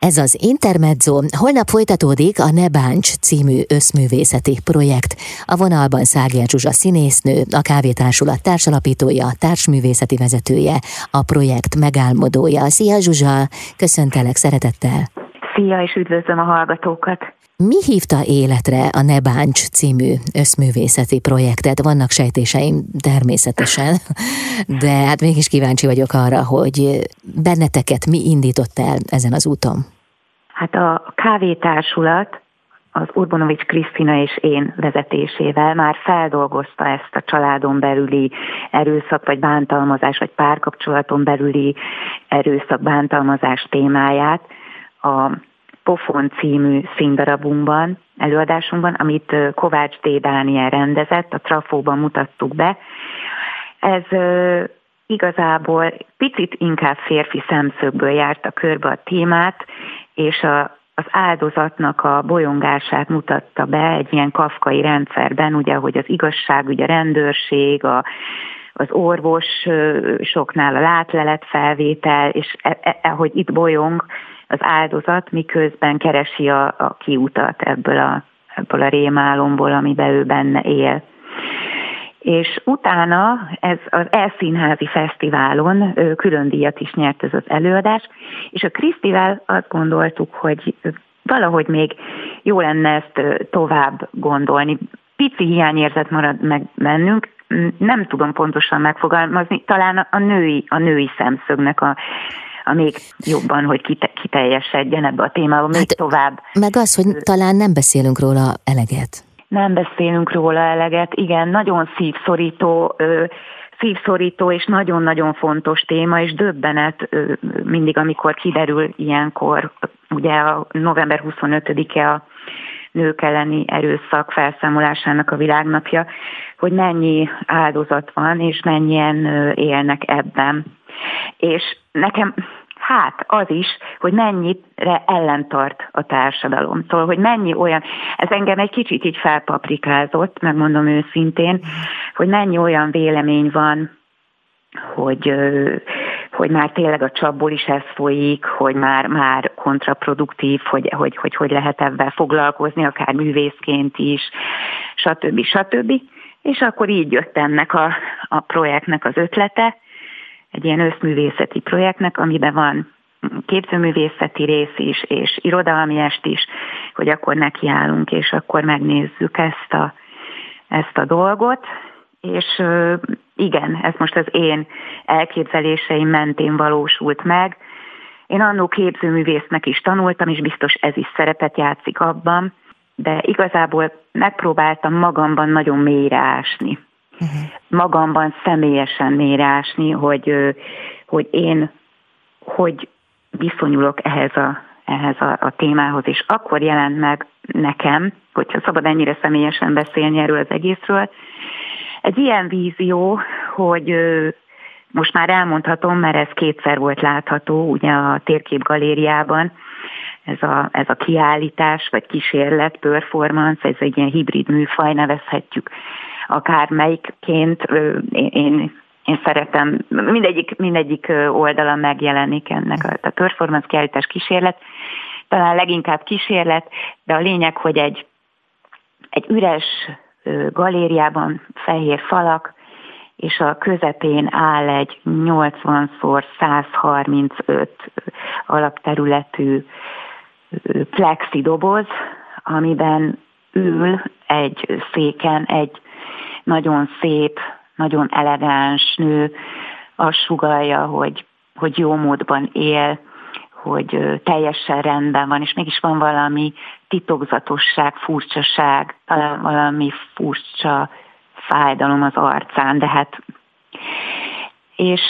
Ez az Intermezzo. Holnap folytatódik a Ne Báncs című összművészeti projekt. A vonalban Szágér Zsuzsa színésznő, a Kávétársulat társalapítója, társművészeti vezetője, a projekt megálmodója. Szia Zsuzsa, köszöntelek szeretettel. Szia, és üdvözlöm a hallgatókat. Mi hívta életre a Ne Báncs című összművészeti projektet? Vannak sejtéseim természetesen, de hát mégis kíváncsi vagyok arra, hogy benneteket mi indított el ezen az úton? Hát a kávétársulat az Urbonovics Krisztina és én vezetésével már feldolgozta ezt a családon belüli erőszak vagy bántalmazás, vagy párkapcsolaton belüli erőszak bántalmazás témáját a Pofon című színdarabunkban, előadásunkban, amit Kovács D. Dániel rendezett, a Trafóban mutattuk be. Ez igazából picit inkább férfi szemszögből járta körbe a témát, és a, az áldozatnak a bolyongását mutatta be egy ilyen kafkai rendszerben, ugye, hogy az igazságügy, a rendőrség, a, az orvosoknál a látlelet felvétel, és e, e, e, hogy itt bolyong az áldozat, miközben keresi a, a kiutat ebből a, ebből a rémálomból, amiben ő benne él. És utána ez az Elszínházi Fesztiválon külön díjat is nyert ez az előadás, és a Krisztivel azt gondoltuk, hogy valahogy még jó lenne ezt tovább gondolni. Pici hiányérzet marad meg bennünk, nem tudom pontosan megfogalmazni, talán a női, a női szemszögnek a még jobban, hogy kite, kiteljesedjen ebbe a témába, még hát, tovább. Meg az, hogy talán nem beszélünk róla eleget. Nem beszélünk róla eleget, igen, nagyon szívszorító, szívszorító és nagyon-nagyon fontos téma, és döbbenet mindig, amikor kiderül ilyenkor, ugye a november 25-e a nők elleni erőszak felszámolásának a világnapja, hogy mennyi áldozat van, és mennyien élnek ebben. És nekem Hát az is, hogy mennyire ellentart a társadalom. Szóval, hogy mennyi olyan, ez engem egy kicsit így felpaprikázott, megmondom őszintén, hogy mennyi olyan vélemény van, hogy, hogy már tényleg a csapból is ez folyik, hogy már, már kontraproduktív, hogy, hogy, hogy hogy lehet ebben foglalkozni, akár művészként is, stb. stb. És akkor így jött ennek a, a projektnek az ötlete, egy ilyen összművészeti projektnek, amiben van képzőművészeti rész is, és irodalmi est is, hogy akkor nekiállunk, és akkor megnézzük ezt a, ezt a dolgot, és igen, ez most az én elképzeléseim mentén valósult meg. Én annó képzőművésznek is tanultam, és biztos ez is szerepet játszik abban, de igazából megpróbáltam magamban nagyon mélyre ásni uh-huh. magamban személyesen mérásni, hogy, hogy én hogy viszonyulok ehhez a, ehhez a, a témához, és akkor jelent meg nekem, hogyha szabad ennyire személyesen beszélni erről az egészről, egy ilyen vízió, hogy most már elmondhatom, mert ez kétszer volt látható, ugye a térképgalériában, ez a, ez a kiállítás, vagy kísérlet, performance, ez egy ilyen hibrid műfaj, nevezhetjük akármelyikként én, én szeretem, mindegyik, mindegyik oldala megjelenik ennek a, a performance kiállítás kísérlet, talán leginkább kísérlet, de a lényeg, hogy egy, egy üres galériában fehér falak, és a közepén áll egy 80x135 alapterületű plexi doboz, amiben ül egy széken egy nagyon szép, nagyon elegáns nő, azt sugalja, hogy, hogy jó módban él, hogy teljesen rendben van, és mégis van valami titokzatosság, furcsaság, talán valami furcsa fájdalom az arcán, de hát és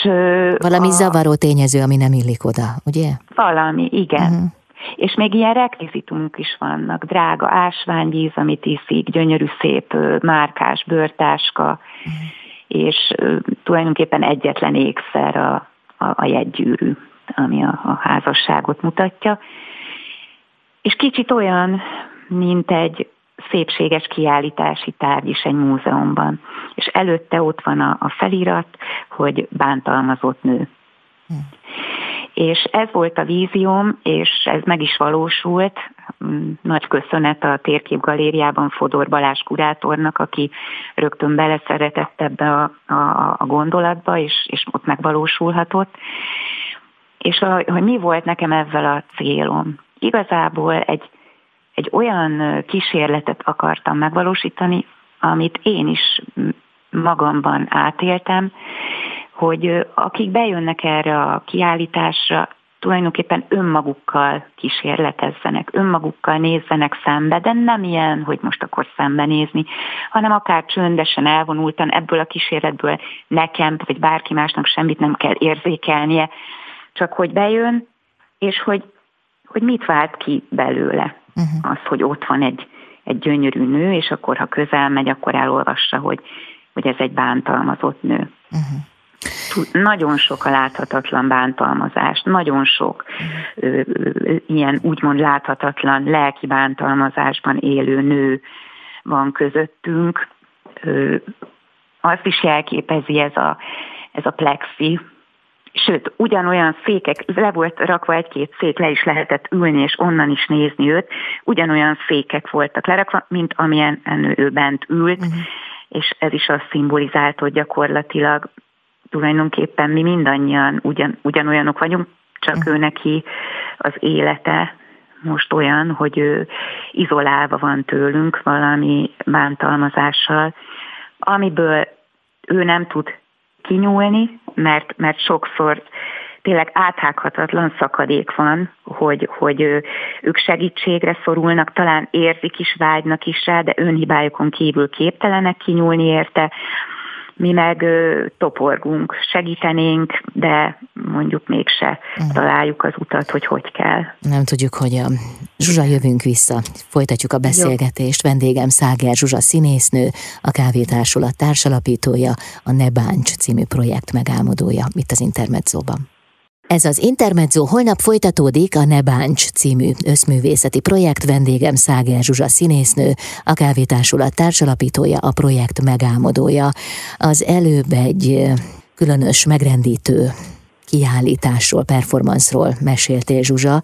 valami a, zavaró tényező, ami nem illik oda, ugye? Valami, igen. Uh-huh. És még ilyen rekvizitumok is vannak, drága ásványvíz, amit iszik, gyönyörű szép márkás bőrtáska, mm. és tulajdonképpen egyetlen ékszer a, a, a jegygyűrű, ami a, a házasságot mutatja. És kicsit olyan, mint egy szépséges kiállítási tárgy is egy múzeumban. És előtte ott van a, a felirat, hogy bántalmazott nő. Hmm És ez volt a vízióm, és ez meg is valósult. Mm, nagy köszönet a térképgalériában Fodor Balázs kurátornak, aki rögtön beleszeretett ebbe a, a, a gondolatba, és, és ott megvalósulhatott. És a, hogy mi volt nekem ezzel a célom? Igazából egy, egy olyan kísérletet akartam megvalósítani, amit én is magamban átéltem, hogy akik bejönnek erre a kiállításra, tulajdonképpen önmagukkal kísérletezzenek, önmagukkal nézzenek szembe, de nem ilyen, hogy most akkor szembenézni, hanem akár csöndesen, elvonultan ebből a kísérletből nekem, vagy bárki másnak semmit nem kell érzékelnie, csak hogy bejön, és hogy, hogy mit vált ki belőle. Uh-huh. Az, hogy ott van egy, egy gyönyörű nő, és akkor, ha közel megy, akkor elolvassa, hogy, hogy ez egy bántalmazott nő. Uh-huh. Nagyon sok a láthatatlan bántalmazás, nagyon sok ö, ö, ilyen úgymond láthatatlan lelki bántalmazásban élő nő van közöttünk. Ö, azt is jelképezi ez a, ez a plexi, sőt, ugyanolyan székek, le volt rakva egy-két szék, le is lehetett ülni, és onnan is nézni őt, ugyanolyan székek voltak lerakva, mint amilyen ő bent ült, uh-huh. és ez is azt szimbolizálta, hogy gyakorlatilag tulajdonképpen mi mindannyian ugyan, ugyanolyanok vagyunk, csak ő neki az élete most olyan, hogy ő izolálva van tőlünk valami bántalmazással, amiből ő nem tud kinyúlni, mert, mert sokszor tényleg áthághatatlan szakadék van, hogy, hogy ők segítségre szorulnak, talán érzik is, vágynak is rá, de önhibájukon kívül képtelenek kinyúlni érte, mi meg toporgunk, segítenénk, de mondjuk mégse uh-huh. találjuk az utat, hogy hogy kell. Nem tudjuk, hogy a Zsuzsa jövünk vissza, folytatjuk a beszélgetést. Jó. Vendégem Száger Zsuzsa színésznő, a Kávétársulat társalapítója, a Ne Báncs című projekt megálmodója, itt az Intermedzóban. Ez az Intermezzo holnap folytatódik a Ne Báncs című összművészeti projekt vendégem Száger Zsuzsa színésznő, a Kávétársulat társalapítója, a projekt megálmodója. Az előbb egy különös, megrendítő kiállításról, performanceról meséltél Zsuzsa.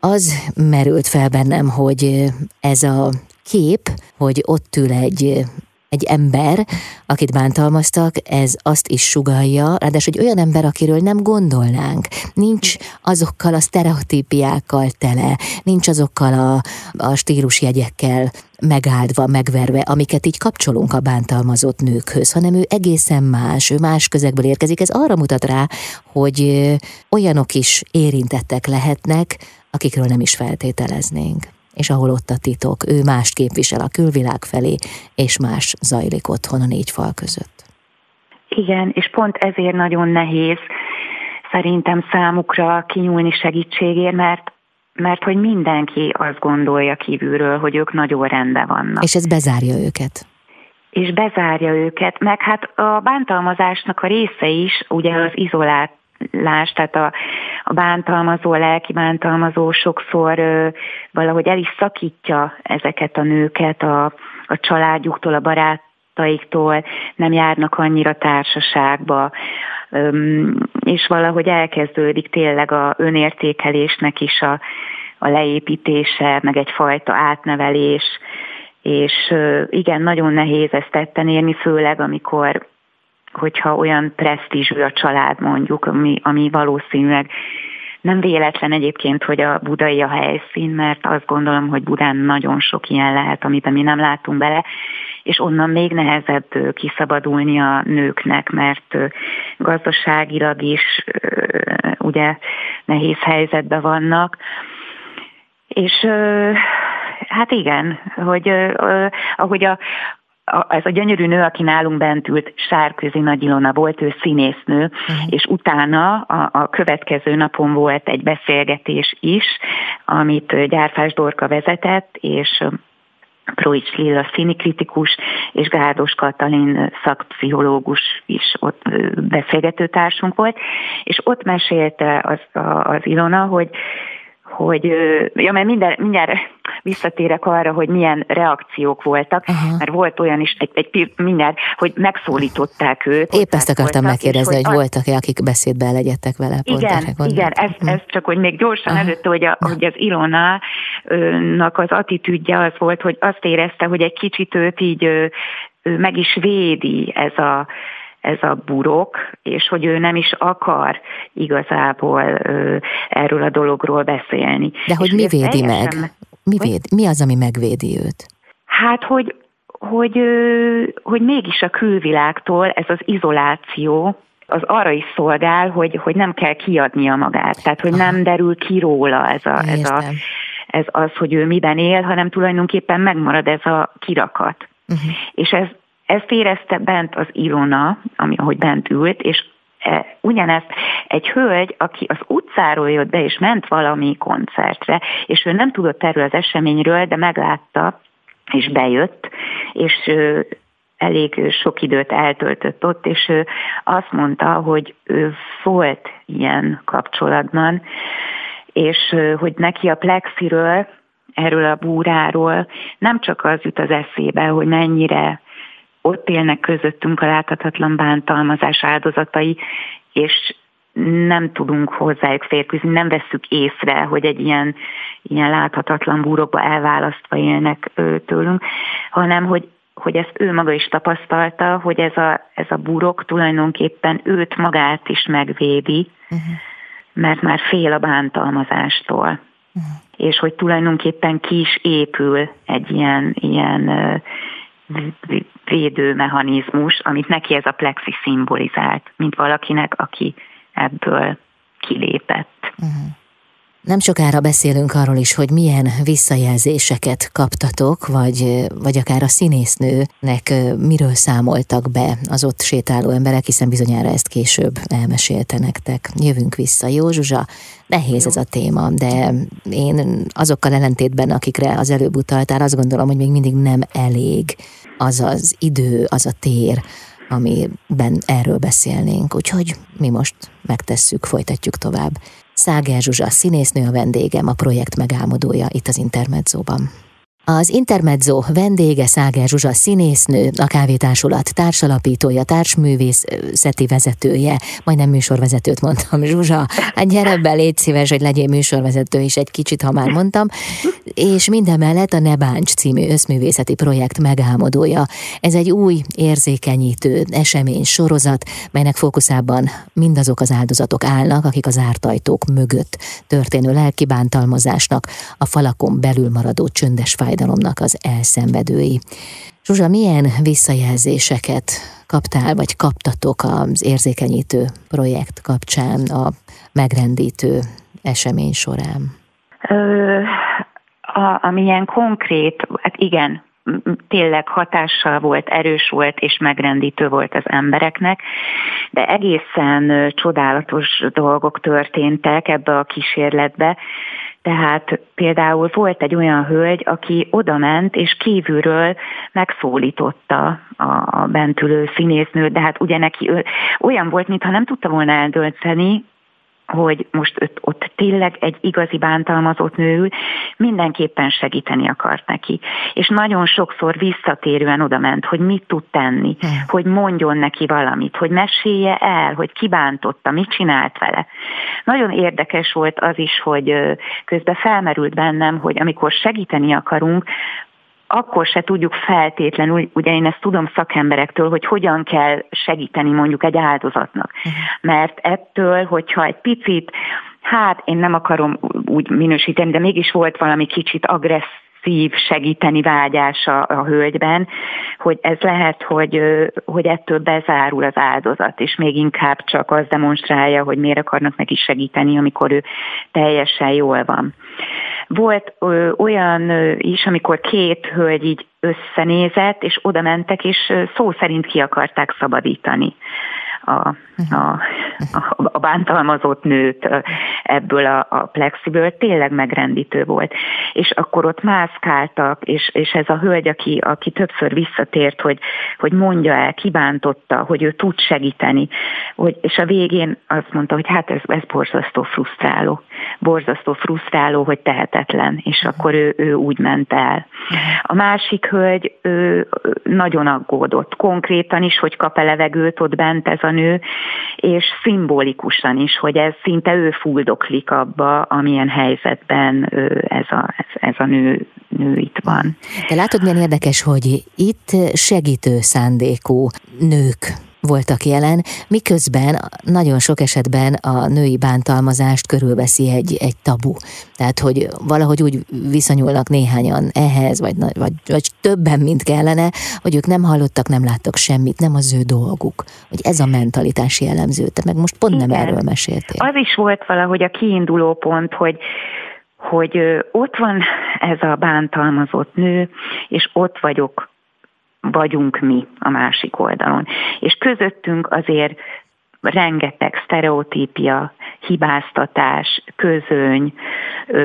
Az merült fel bennem, hogy ez a kép, hogy ott ül egy egy ember, akit bántalmaztak, ez azt is sugalja, ráadásul egy olyan ember, akiről nem gondolnánk. Nincs azokkal a sztereotípiákkal tele, nincs azokkal a, a stílusjegyekkel megáldva, megverve, amiket így kapcsolunk a bántalmazott nőkhöz, hanem ő egészen más, ő más közegből érkezik. Ez arra mutat rá, hogy olyanok is érintettek lehetnek, akikről nem is feltételeznénk és ahol ott a titok, ő mást képvisel a külvilág felé, és más zajlik otthon a négy fal között. Igen, és pont ezért nagyon nehéz szerintem számukra kinyúlni segítségért, mert mert hogy mindenki azt gondolja kívülről, hogy ők nagyon rendben vannak. És ez bezárja őket. És bezárja őket, meg hát a bántalmazásnak a része is, ugye az izolált lás, tehát a, a bántalmazó, a lelki bántalmazó sokszor ö, valahogy el is szakítja ezeket a nőket a, a családjuktól, a barátaiktól, nem járnak annyira társaságba, és valahogy elkezdődik tényleg a önértékelésnek is a, a leépítése, meg egyfajta átnevelés, és igen, nagyon nehéz ezt tetten érni, főleg amikor hogyha olyan presztízsű a család mondjuk, ami, ami valószínűleg nem véletlen egyébként, hogy a budai a helyszín, mert azt gondolom, hogy Budán nagyon sok ilyen lehet, amiben mi nem látunk bele, és onnan még nehezebb kiszabadulni a nőknek, mert gazdaságilag is ugye nehéz helyzetben vannak. És hát igen, hogy ahogy a, ez a gyönyörű nő, aki nálunk bent ült, Sárközi Nagy Ilona volt, ő színésznő, uh-huh. és utána a, a következő napon volt egy beszélgetés is, amit Gyárfás Dorka vezetett, és Proics Lilla színikritikus és Gárdos Katalin szakpszichológus is ott beszélgetőtársunk volt, és ott mesélte az, az Ilona, hogy hogy, ja, mert minden, mindjárt visszatérek arra, hogy milyen reakciók voltak, Aha. mert volt olyan is, egy, egy mindjárt, hogy megszólították őt. Épp ezt akartam megkérdezni, hogy, hogy voltak-e, akik beszédbe legyettek vele? Igen, igen, ez, ez csak, hogy még gyorsan Aha. előtte, hogy, a, hogy az Ilona-nak az attitűdje az volt, hogy azt érezte, hogy egy kicsit őt így meg is védi ez a ez a burok, és hogy ő nem is akar igazából ö, erről a dologról beszélni. De hogy és mi védi meg? Mi, véd, mi az, ami megvédi őt? Hát, hogy, hogy, hogy mégis a külvilágtól ez az izoláció, az arra is szolgál, hogy, hogy nem kell kiadnia magát, tehát hogy nem derül ki róla ez, a, ez, a, ez az, hogy ő miben él, hanem tulajdonképpen megmarad ez a kirakat. Uh-huh. És ez, ezt érezte bent az Ilona, ami, ahogy bent ült, és e, ugyanezt egy hölgy, aki az utcáról jött be, és ment valami koncertre, és ő nem tudott erről az eseményről, de meglátta, és bejött, és elég sok időt eltöltött ott, és ő azt mondta, hogy ő volt ilyen kapcsolatban, és hogy neki a plexiről, erről a búráról nem csak az jut az eszébe, hogy mennyire ott élnek közöttünk a láthatatlan bántalmazás áldozatai, és nem tudunk hozzájuk férkőzni, nem vesszük észre, hogy egy ilyen, ilyen láthatatlan búrokba elválasztva élnek tőlünk, hanem hogy hogy ezt ő maga is tapasztalta, hogy ez a, ez a burok tulajdonképpen őt magát is megvédi, uh-huh. mert már fél a bántalmazástól. Uh-huh. És hogy tulajdonképpen ki is épül egy ilyen, ilyen védőmechanizmus, amit neki ez a plexi szimbolizált, mint valakinek, aki ebből kilépett. Uh-huh. Nem sokára beszélünk arról is, hogy milyen visszajelzéseket kaptatok, vagy, vagy akár a színésznőnek miről számoltak be az ott sétáló emberek, hiszen bizonyára ezt később elmesélte nektek. Jövünk vissza. Jó, Zsuzsa, nehéz ez a téma, de én azokkal ellentétben, akikre az előbb utaltál, azt gondolom, hogy még mindig nem elég az az idő, az a tér, amiben erről beszélnénk. Úgyhogy mi most megtesszük, folytatjuk tovább. Száger Zsuzsa színésznő a vendégem, a projekt megálmodója itt az Intermedzóban. Az Intermezzo vendége Száger Zsuzsa színésznő, a Kávétársulat társalapítója, társművészeti vezetője, majdnem műsorvezetőt mondtam, Zsuzsa, hát gyere be, légy szíves, hogy legyél műsorvezető is egy kicsit, ha már mondtam, és mindemellett a Nebáncs című összművészeti projekt megálmodója. Ez egy új, érzékenyítő esemény sorozat, melynek fókuszában mindazok az áldozatok állnak, akik az ártajtók mögött történő lelkibántalmazásnak, a falakon belül maradó csöndes fájdalomnak fájdalomnak az elszenvedői. Zsuzsa, milyen visszajelzéseket kaptál, vagy kaptatok az érzékenyítő projekt kapcsán a megrendítő esemény során? A, amilyen konkrét, hát igen, tényleg hatással volt, erős volt és megrendítő volt az embereknek, de egészen csodálatos dolgok történtek ebbe a kísérletbe, tehát például volt egy olyan hölgy, aki odament és kívülről megszólította a, bentülő színésznőt, de hát ugye neki olyan volt, mintha nem tudta volna eldönteni, hogy most ott, ott tényleg egy igazi bántalmazott nő mindenképpen segíteni akart neki. És nagyon sokszor visszatérően oda ment, hogy mit tud tenni, hmm. hogy mondjon neki valamit, hogy mesélje el, hogy kibántotta, mit csinált vele. Nagyon érdekes volt az is, hogy közben felmerült bennem, hogy amikor segíteni akarunk, akkor se tudjuk feltétlenül, ugye én ezt tudom szakemberektől, hogy hogyan kell segíteni mondjuk egy áldozatnak. Uh-huh. Mert ettől, hogyha egy picit, hát én nem akarom úgy minősíteni, de mégis volt valami kicsit agresszív segíteni vágyása a hölgyben, hogy ez lehet, hogy, hogy ettől bezárul az áldozat, és még inkább csak az demonstrálja, hogy miért akarnak neki segíteni, amikor ő teljesen jól van. Volt ö, olyan ö, is, amikor két hölgy így összenézett, és oda mentek, és szó szerint ki akarták szabadítani a, a, a bántalmazott nőt ebből a, a plexiből, tényleg megrendítő volt. És akkor ott mászkáltak, és, és ez a hölgy, aki, aki többször visszatért, hogy, hogy mondja el, kibántotta, hogy ő tud segíteni, hogy, és a végén azt mondta, hogy hát ez, ez borzasztó frusztráló. Borzasztó frusztráló, hogy tehetetlen, és akkor ő, ő úgy ment el. A másik hölgy ő nagyon aggódott, konkrétan is, hogy kap-e levegőt ott bent ez a nő, és szimbolikusan is, hogy ez szinte ő fuldoklik abba, amilyen helyzetben ez a, ez, ez a nő, nő itt van. De látod, milyen érdekes, hogy itt segítő szándékú nők voltak jelen, miközben nagyon sok esetben a női bántalmazást körülveszi egy, egy tabu. Tehát, hogy valahogy úgy viszonyulnak néhányan ehhez, vagy, vagy, vagy többen, mint kellene, hogy ők nem hallottak, nem láttak semmit, nem az ő dolguk. Hogy ez a mentalitás jellemző. Te meg most pont Igen. nem erről meséltél. Az is volt valahogy a kiinduló pont, hogy hogy ott van ez a bántalmazott nő, és ott vagyok vagyunk mi a másik oldalon. És közöttünk azért rengeteg sztereotípia, hibáztatás, közöny,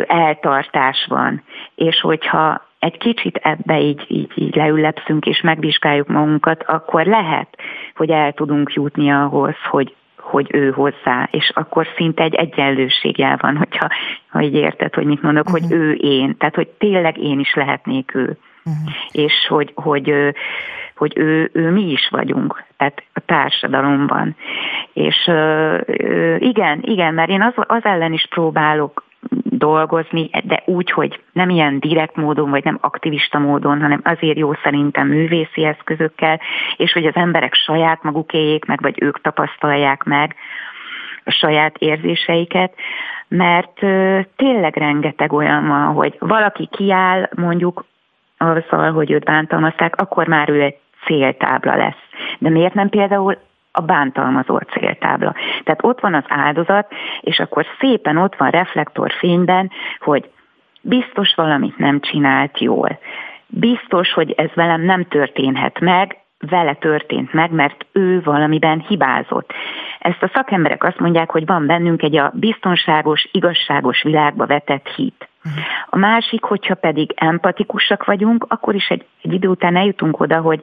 eltartás van, és hogyha egy kicsit ebbe így, így, így leülepszünk és megvizsgáljuk magunkat, akkor lehet, hogy el tudunk jutni ahhoz, hogy, hogy ő hozzá, és akkor szinte egy egyenlőséggel van, hogyha, ha így érted, hogy mit mondok, uh-huh. hogy mhm. ő én, tehát hogy tényleg én is lehetnék ő uh-huh. és hogy, hogy, hogy ő, ő mi is vagyunk, tehát a társadalomban. És igen, igen, mert én az, az ellen is próbálok dolgozni, de úgy, hogy nem ilyen direkt módon, vagy nem aktivista módon, hanem azért jó szerintem művészi eszközökkel, és hogy az emberek saját maguk éljék meg, vagy ők tapasztalják meg a saját érzéseiket, mert tényleg rengeteg olyan van, hogy valaki kiáll mondjuk azzal, hogy őt bántalmazták, akkor már ő egy céltábla lesz. De miért nem például a bántalmazó céltábla. Tehát ott van az áldozat, és akkor szépen ott van reflektorfényben, hogy biztos valamit nem csinált jól. Biztos, hogy ez velem nem történhet meg, vele történt meg, mert ő valamiben hibázott. Ezt a szakemberek azt mondják, hogy van bennünk egy a biztonságos, igazságos világba vetett hit. A másik, hogyha pedig empatikusak vagyunk, akkor is egy, egy idő után eljutunk oda, hogy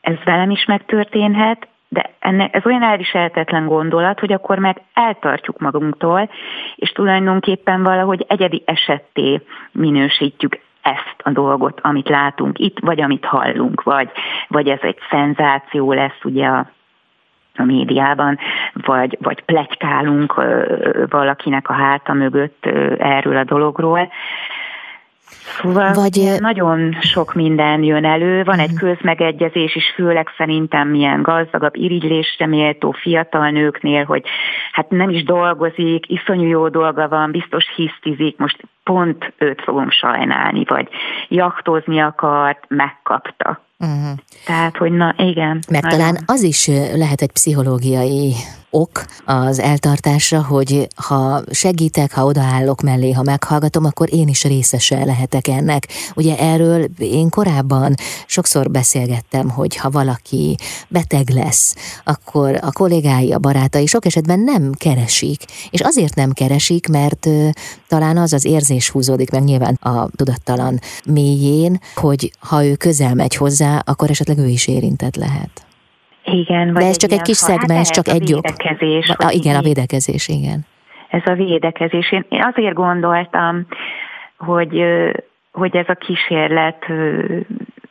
ez velem is megtörténhet, de ennek, ez olyan elviselhetetlen gondolat, hogy akkor meg eltartjuk magunktól, és tulajdonképpen valahogy egyedi esetté minősítjük ezt a dolgot, amit látunk itt, vagy amit hallunk, vagy, vagy ez egy szenzáció lesz ugye a a médiában, vagy, vagy plegykálunk valakinek a háta mögött erről a dologról. Szóval Vagy... nagyon sok minden jön elő, van egy mhm. közmegegyezés is, főleg szerintem milyen gazdagabb, irigylésre méltó fiatal nőknél, hogy hát nem is dolgozik, iszonyú jó dolga van, biztos hisztizik, most pont őt fogom sajnálni, vagy jachtozni akart, megkapta. Uh-huh. Tehát, hogy na igen. Mert nagyon. talán az is lehet egy pszichológiai ok az eltartásra, hogy ha segítek, ha odaállok mellé, ha meghallgatom, akkor én is részese lehetek ennek. Ugye erről én korábban sokszor beszélgettem, hogy ha valaki beteg lesz, akkor a kollégái, a barátai sok esetben nem keresik. És azért nem keresik, mert talán az az érzés húzódik meg nyilván a tudattalan mélyén, hogy ha ő közel megy hozzá, akkor esetleg ő is érintett lehet. Igen. Vagy De ez csak egy kis szegmens, csak egy jog. A, igen, a védekezés, igen. Ez a védekezés. Én azért gondoltam, hogy, hogy ez a kísérlet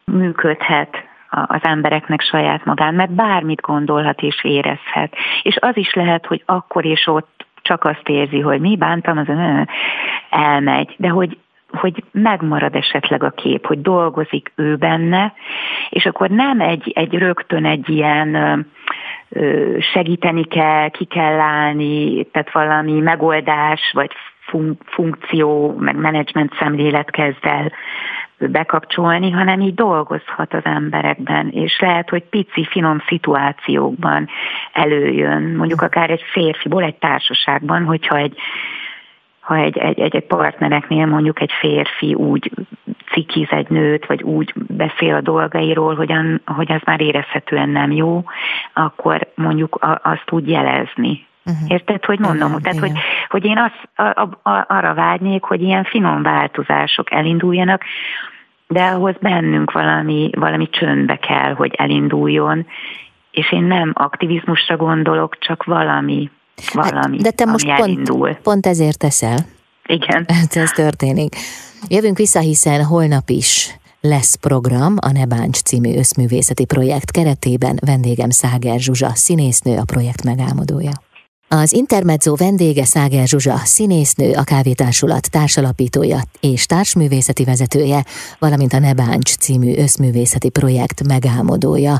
működhet az embereknek saját magán, mert bármit gondolhat és érezhet. És az is lehet, hogy akkor és ott csak azt érzi, hogy mi bántam, az elmegy, de hogy hogy megmarad esetleg a kép, hogy dolgozik ő benne, és akkor nem egy, egy rögtön egy ilyen segíteni kell, ki kell állni, tehát valami megoldás, vagy funkció, meg menedzsment szemlélet kezd el bekapcsolni, hanem így dolgozhat az emberekben, és lehet, hogy pici, finom szituációkban előjön, mondjuk akár egy férfiból, egy társaságban, hogyha egy ha egy, egy, egy, egy partnereknél mondjuk egy férfi úgy cikiz egy nőt, vagy úgy beszél a dolgairól, hogy, an, hogy az már érezhetően nem jó, akkor mondjuk azt úgy jelezni. Uh-huh. Érted, hogy mondom? Uh-huh, Tehát, hogy, hogy én azt, a, a, arra vágynék, hogy ilyen finom változások elinduljanak, de ahhoz bennünk valami, valami csöndbe kell, hogy elinduljon, és én nem aktivizmusra gondolok, csak valami, valami, De te most pont, pont ezért teszel. Igen. Ez történik. Jövünk vissza, hiszen holnap is lesz program a Nebáncs című összművészeti projekt keretében. Vendégem Száger Zsuzsa, színésznő, a projekt megálmodója. Az Intermezzo vendége Száger Zsuzsa, színésznő, a Kávétársulat társalapítója és társművészeti vezetője, valamint a Nebáncs című összművészeti projekt megálmodója.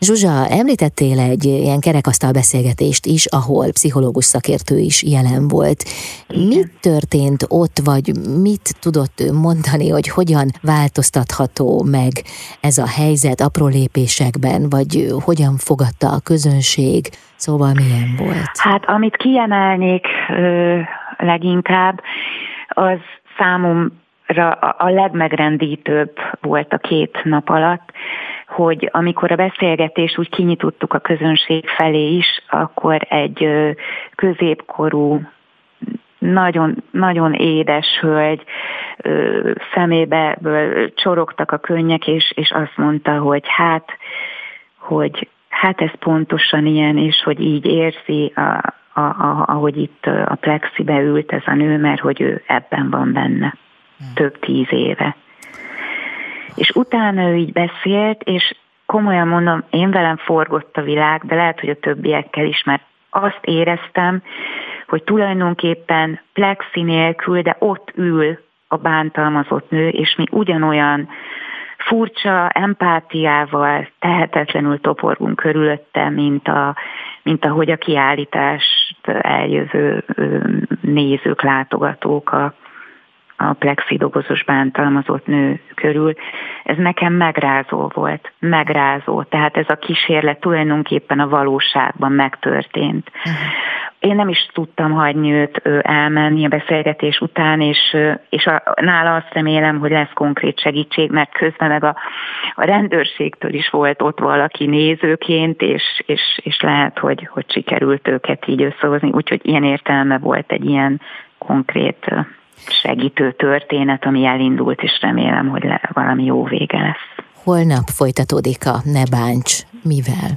Zsuzsa, említettél egy ilyen kerekasztal beszélgetést is, ahol pszichológus szakértő is jelen volt. Mi történt ott, vagy mit tudott mondani, hogy hogyan változtatható meg ez a helyzet apró lépésekben, vagy hogyan fogadta a közönség? Szóval milyen volt? Hát amit kiemelnék ö, leginkább, az számomra a legmegrendítőbb volt a két nap alatt, hogy amikor a beszélgetés úgy kinyitottuk a közönség felé is, akkor egy középkorú nagyon, nagyon édes hölgy szemébe csorogtak a könnyek, és, és azt mondta, hogy hát, hogy hát ez pontosan ilyen, és hogy így érzi, a, a, a, ahogy itt a plexibe ült ez a nő, mert hogy ő ebben van benne hmm. több tíz éve. És utána ő így beszélt, és komolyan mondom, én velem forgott a világ, de lehet, hogy a többiekkel is, mert azt éreztem, hogy tulajdonképpen plexi nélkül, de ott ül a bántalmazott nő, és mi ugyanolyan furcsa empátiával tehetetlenül toporgunk körülötte, mint, a, mint ahogy a kiállítást eljövő nézők, látogatók a, a plexidobozos bántalmazott nő körül. Ez nekem megrázó volt, megrázó. Tehát ez a kísérlet tulajdonképpen a valóságban megtörtént. Uh-huh én nem is tudtam hagyni őt elmenni a beszélgetés után, és, és a, nála azt remélem, hogy lesz konkrét segítség, mert közben meg a, a rendőrségtől is volt ott valaki nézőként, és, és, és lehet, hogy, hogy sikerült őket így összehozni, úgyhogy ilyen értelme volt egy ilyen konkrét segítő történet, ami elindult, és remélem, hogy le, valami jó vége lesz. Holnap folytatódik a Ne Báncs. Mivel?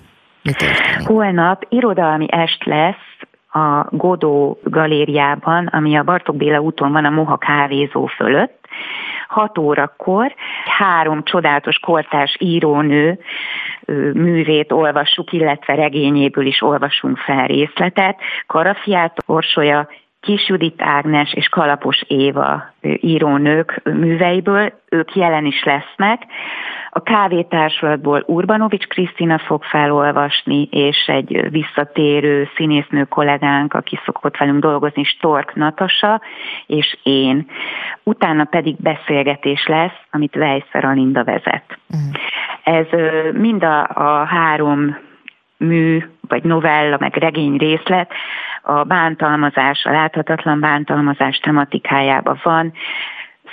Mi történik? Holnap irodalmi est lesz a Godó galériában, ami a Bartók Béla úton van a Moha kávézó fölött, 6 órakor három csodálatos kortárs írónő művét olvassuk, illetve regényéből is olvasunk fel részletet. Karafiát Orsolya Kis Judit Ágnes és Kalapos Éva írónők műveiből, ők jelen is lesznek. A kávétársulatból Urbanovics Krisztina fog felolvasni, és egy visszatérő színésznő kollégánk, aki szokott velünk dolgozni, Stork Natasa, és én. Utána pedig beszélgetés lesz, amit Weisser Alinda vezet. Mm. Ez mind a, a három mű, vagy novella, meg regény részlet a bántalmazás, a láthatatlan bántalmazás tematikájában van.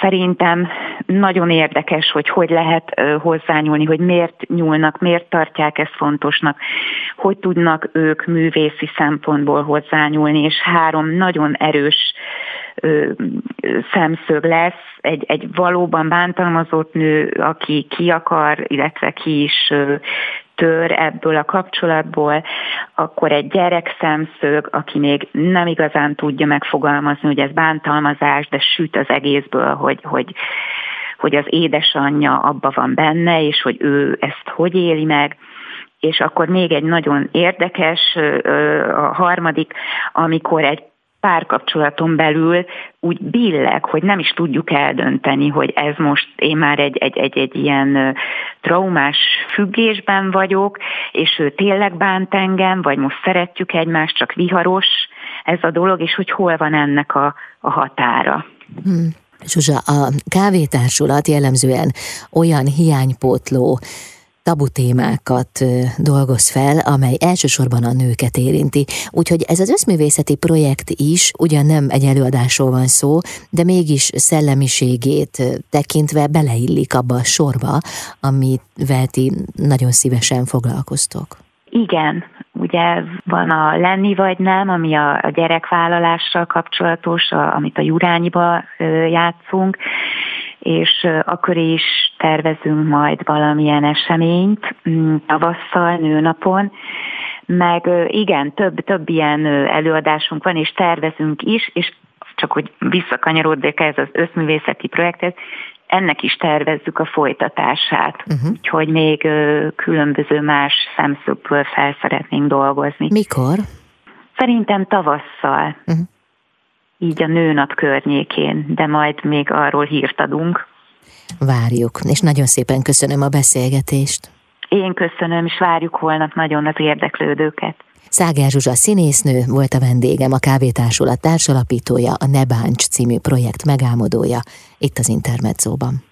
Szerintem nagyon érdekes, hogy hogy lehet hozzányúlni, hogy miért nyúlnak, miért tartják ezt fontosnak, hogy tudnak ők művészi szempontból hozzányúlni, és három nagyon erős szemszög lesz, egy, egy valóban bántalmazott nő, aki ki akar, illetve ki is tör ebből a kapcsolatból, akkor egy gyerek szemszög, aki még nem igazán tudja megfogalmazni, hogy ez bántalmazás, de süt az egészből, hogy, hogy hogy az édesanyja abba van benne, és hogy ő ezt hogy éli meg, és akkor még egy nagyon érdekes, a harmadik, amikor egy párkapcsolaton belül úgy billeg, hogy nem is tudjuk eldönteni, hogy ez most én már egy, egy, egy, egy ilyen traumás függésben vagyok, és ő tényleg bánt engem, vagy most szeretjük egymást, csak viharos ez a dolog, és hogy hol van ennek a, a határa. Hmm. Zsuzsa, a kávétársulat jellemzően olyan hiánypótló tabu témákat dolgoz fel, amely elsősorban a nőket érinti. Úgyhogy ez az összművészeti projekt is ugyan nem egy előadásról van szó, de mégis szellemiségét tekintve beleillik abba a sorba, amivel ti nagyon szívesen foglalkoztok. Igen, ugye van a lenni vagy nem, ami a, gyerekvállalással kapcsolatos, amit a Jurányiba játszunk, és akkor is tervezünk majd valamilyen eseményt mm, tavasszal, nőnapon, meg igen, több, több ilyen előadásunk van, és tervezünk is, és csak hogy visszakanyarodnék ez az összművészeti projekthez, ennek is tervezzük a folytatását, uh-huh. úgyhogy még különböző más szemszögből fel szeretnénk dolgozni. Mikor? Szerintem tavasszal. Uh-huh így a nőnap környékén, de majd még arról hírt adunk. Várjuk, és nagyon szépen köszönöm a beszélgetést. Én köszönöm, és várjuk holnap nagyon az érdeklődőket. Szágár Zsuzsa színésznő volt a vendégem, a Kávétársulat társalapítója, a Ne Báncs című projekt megálmodója, itt az Intermedzóban.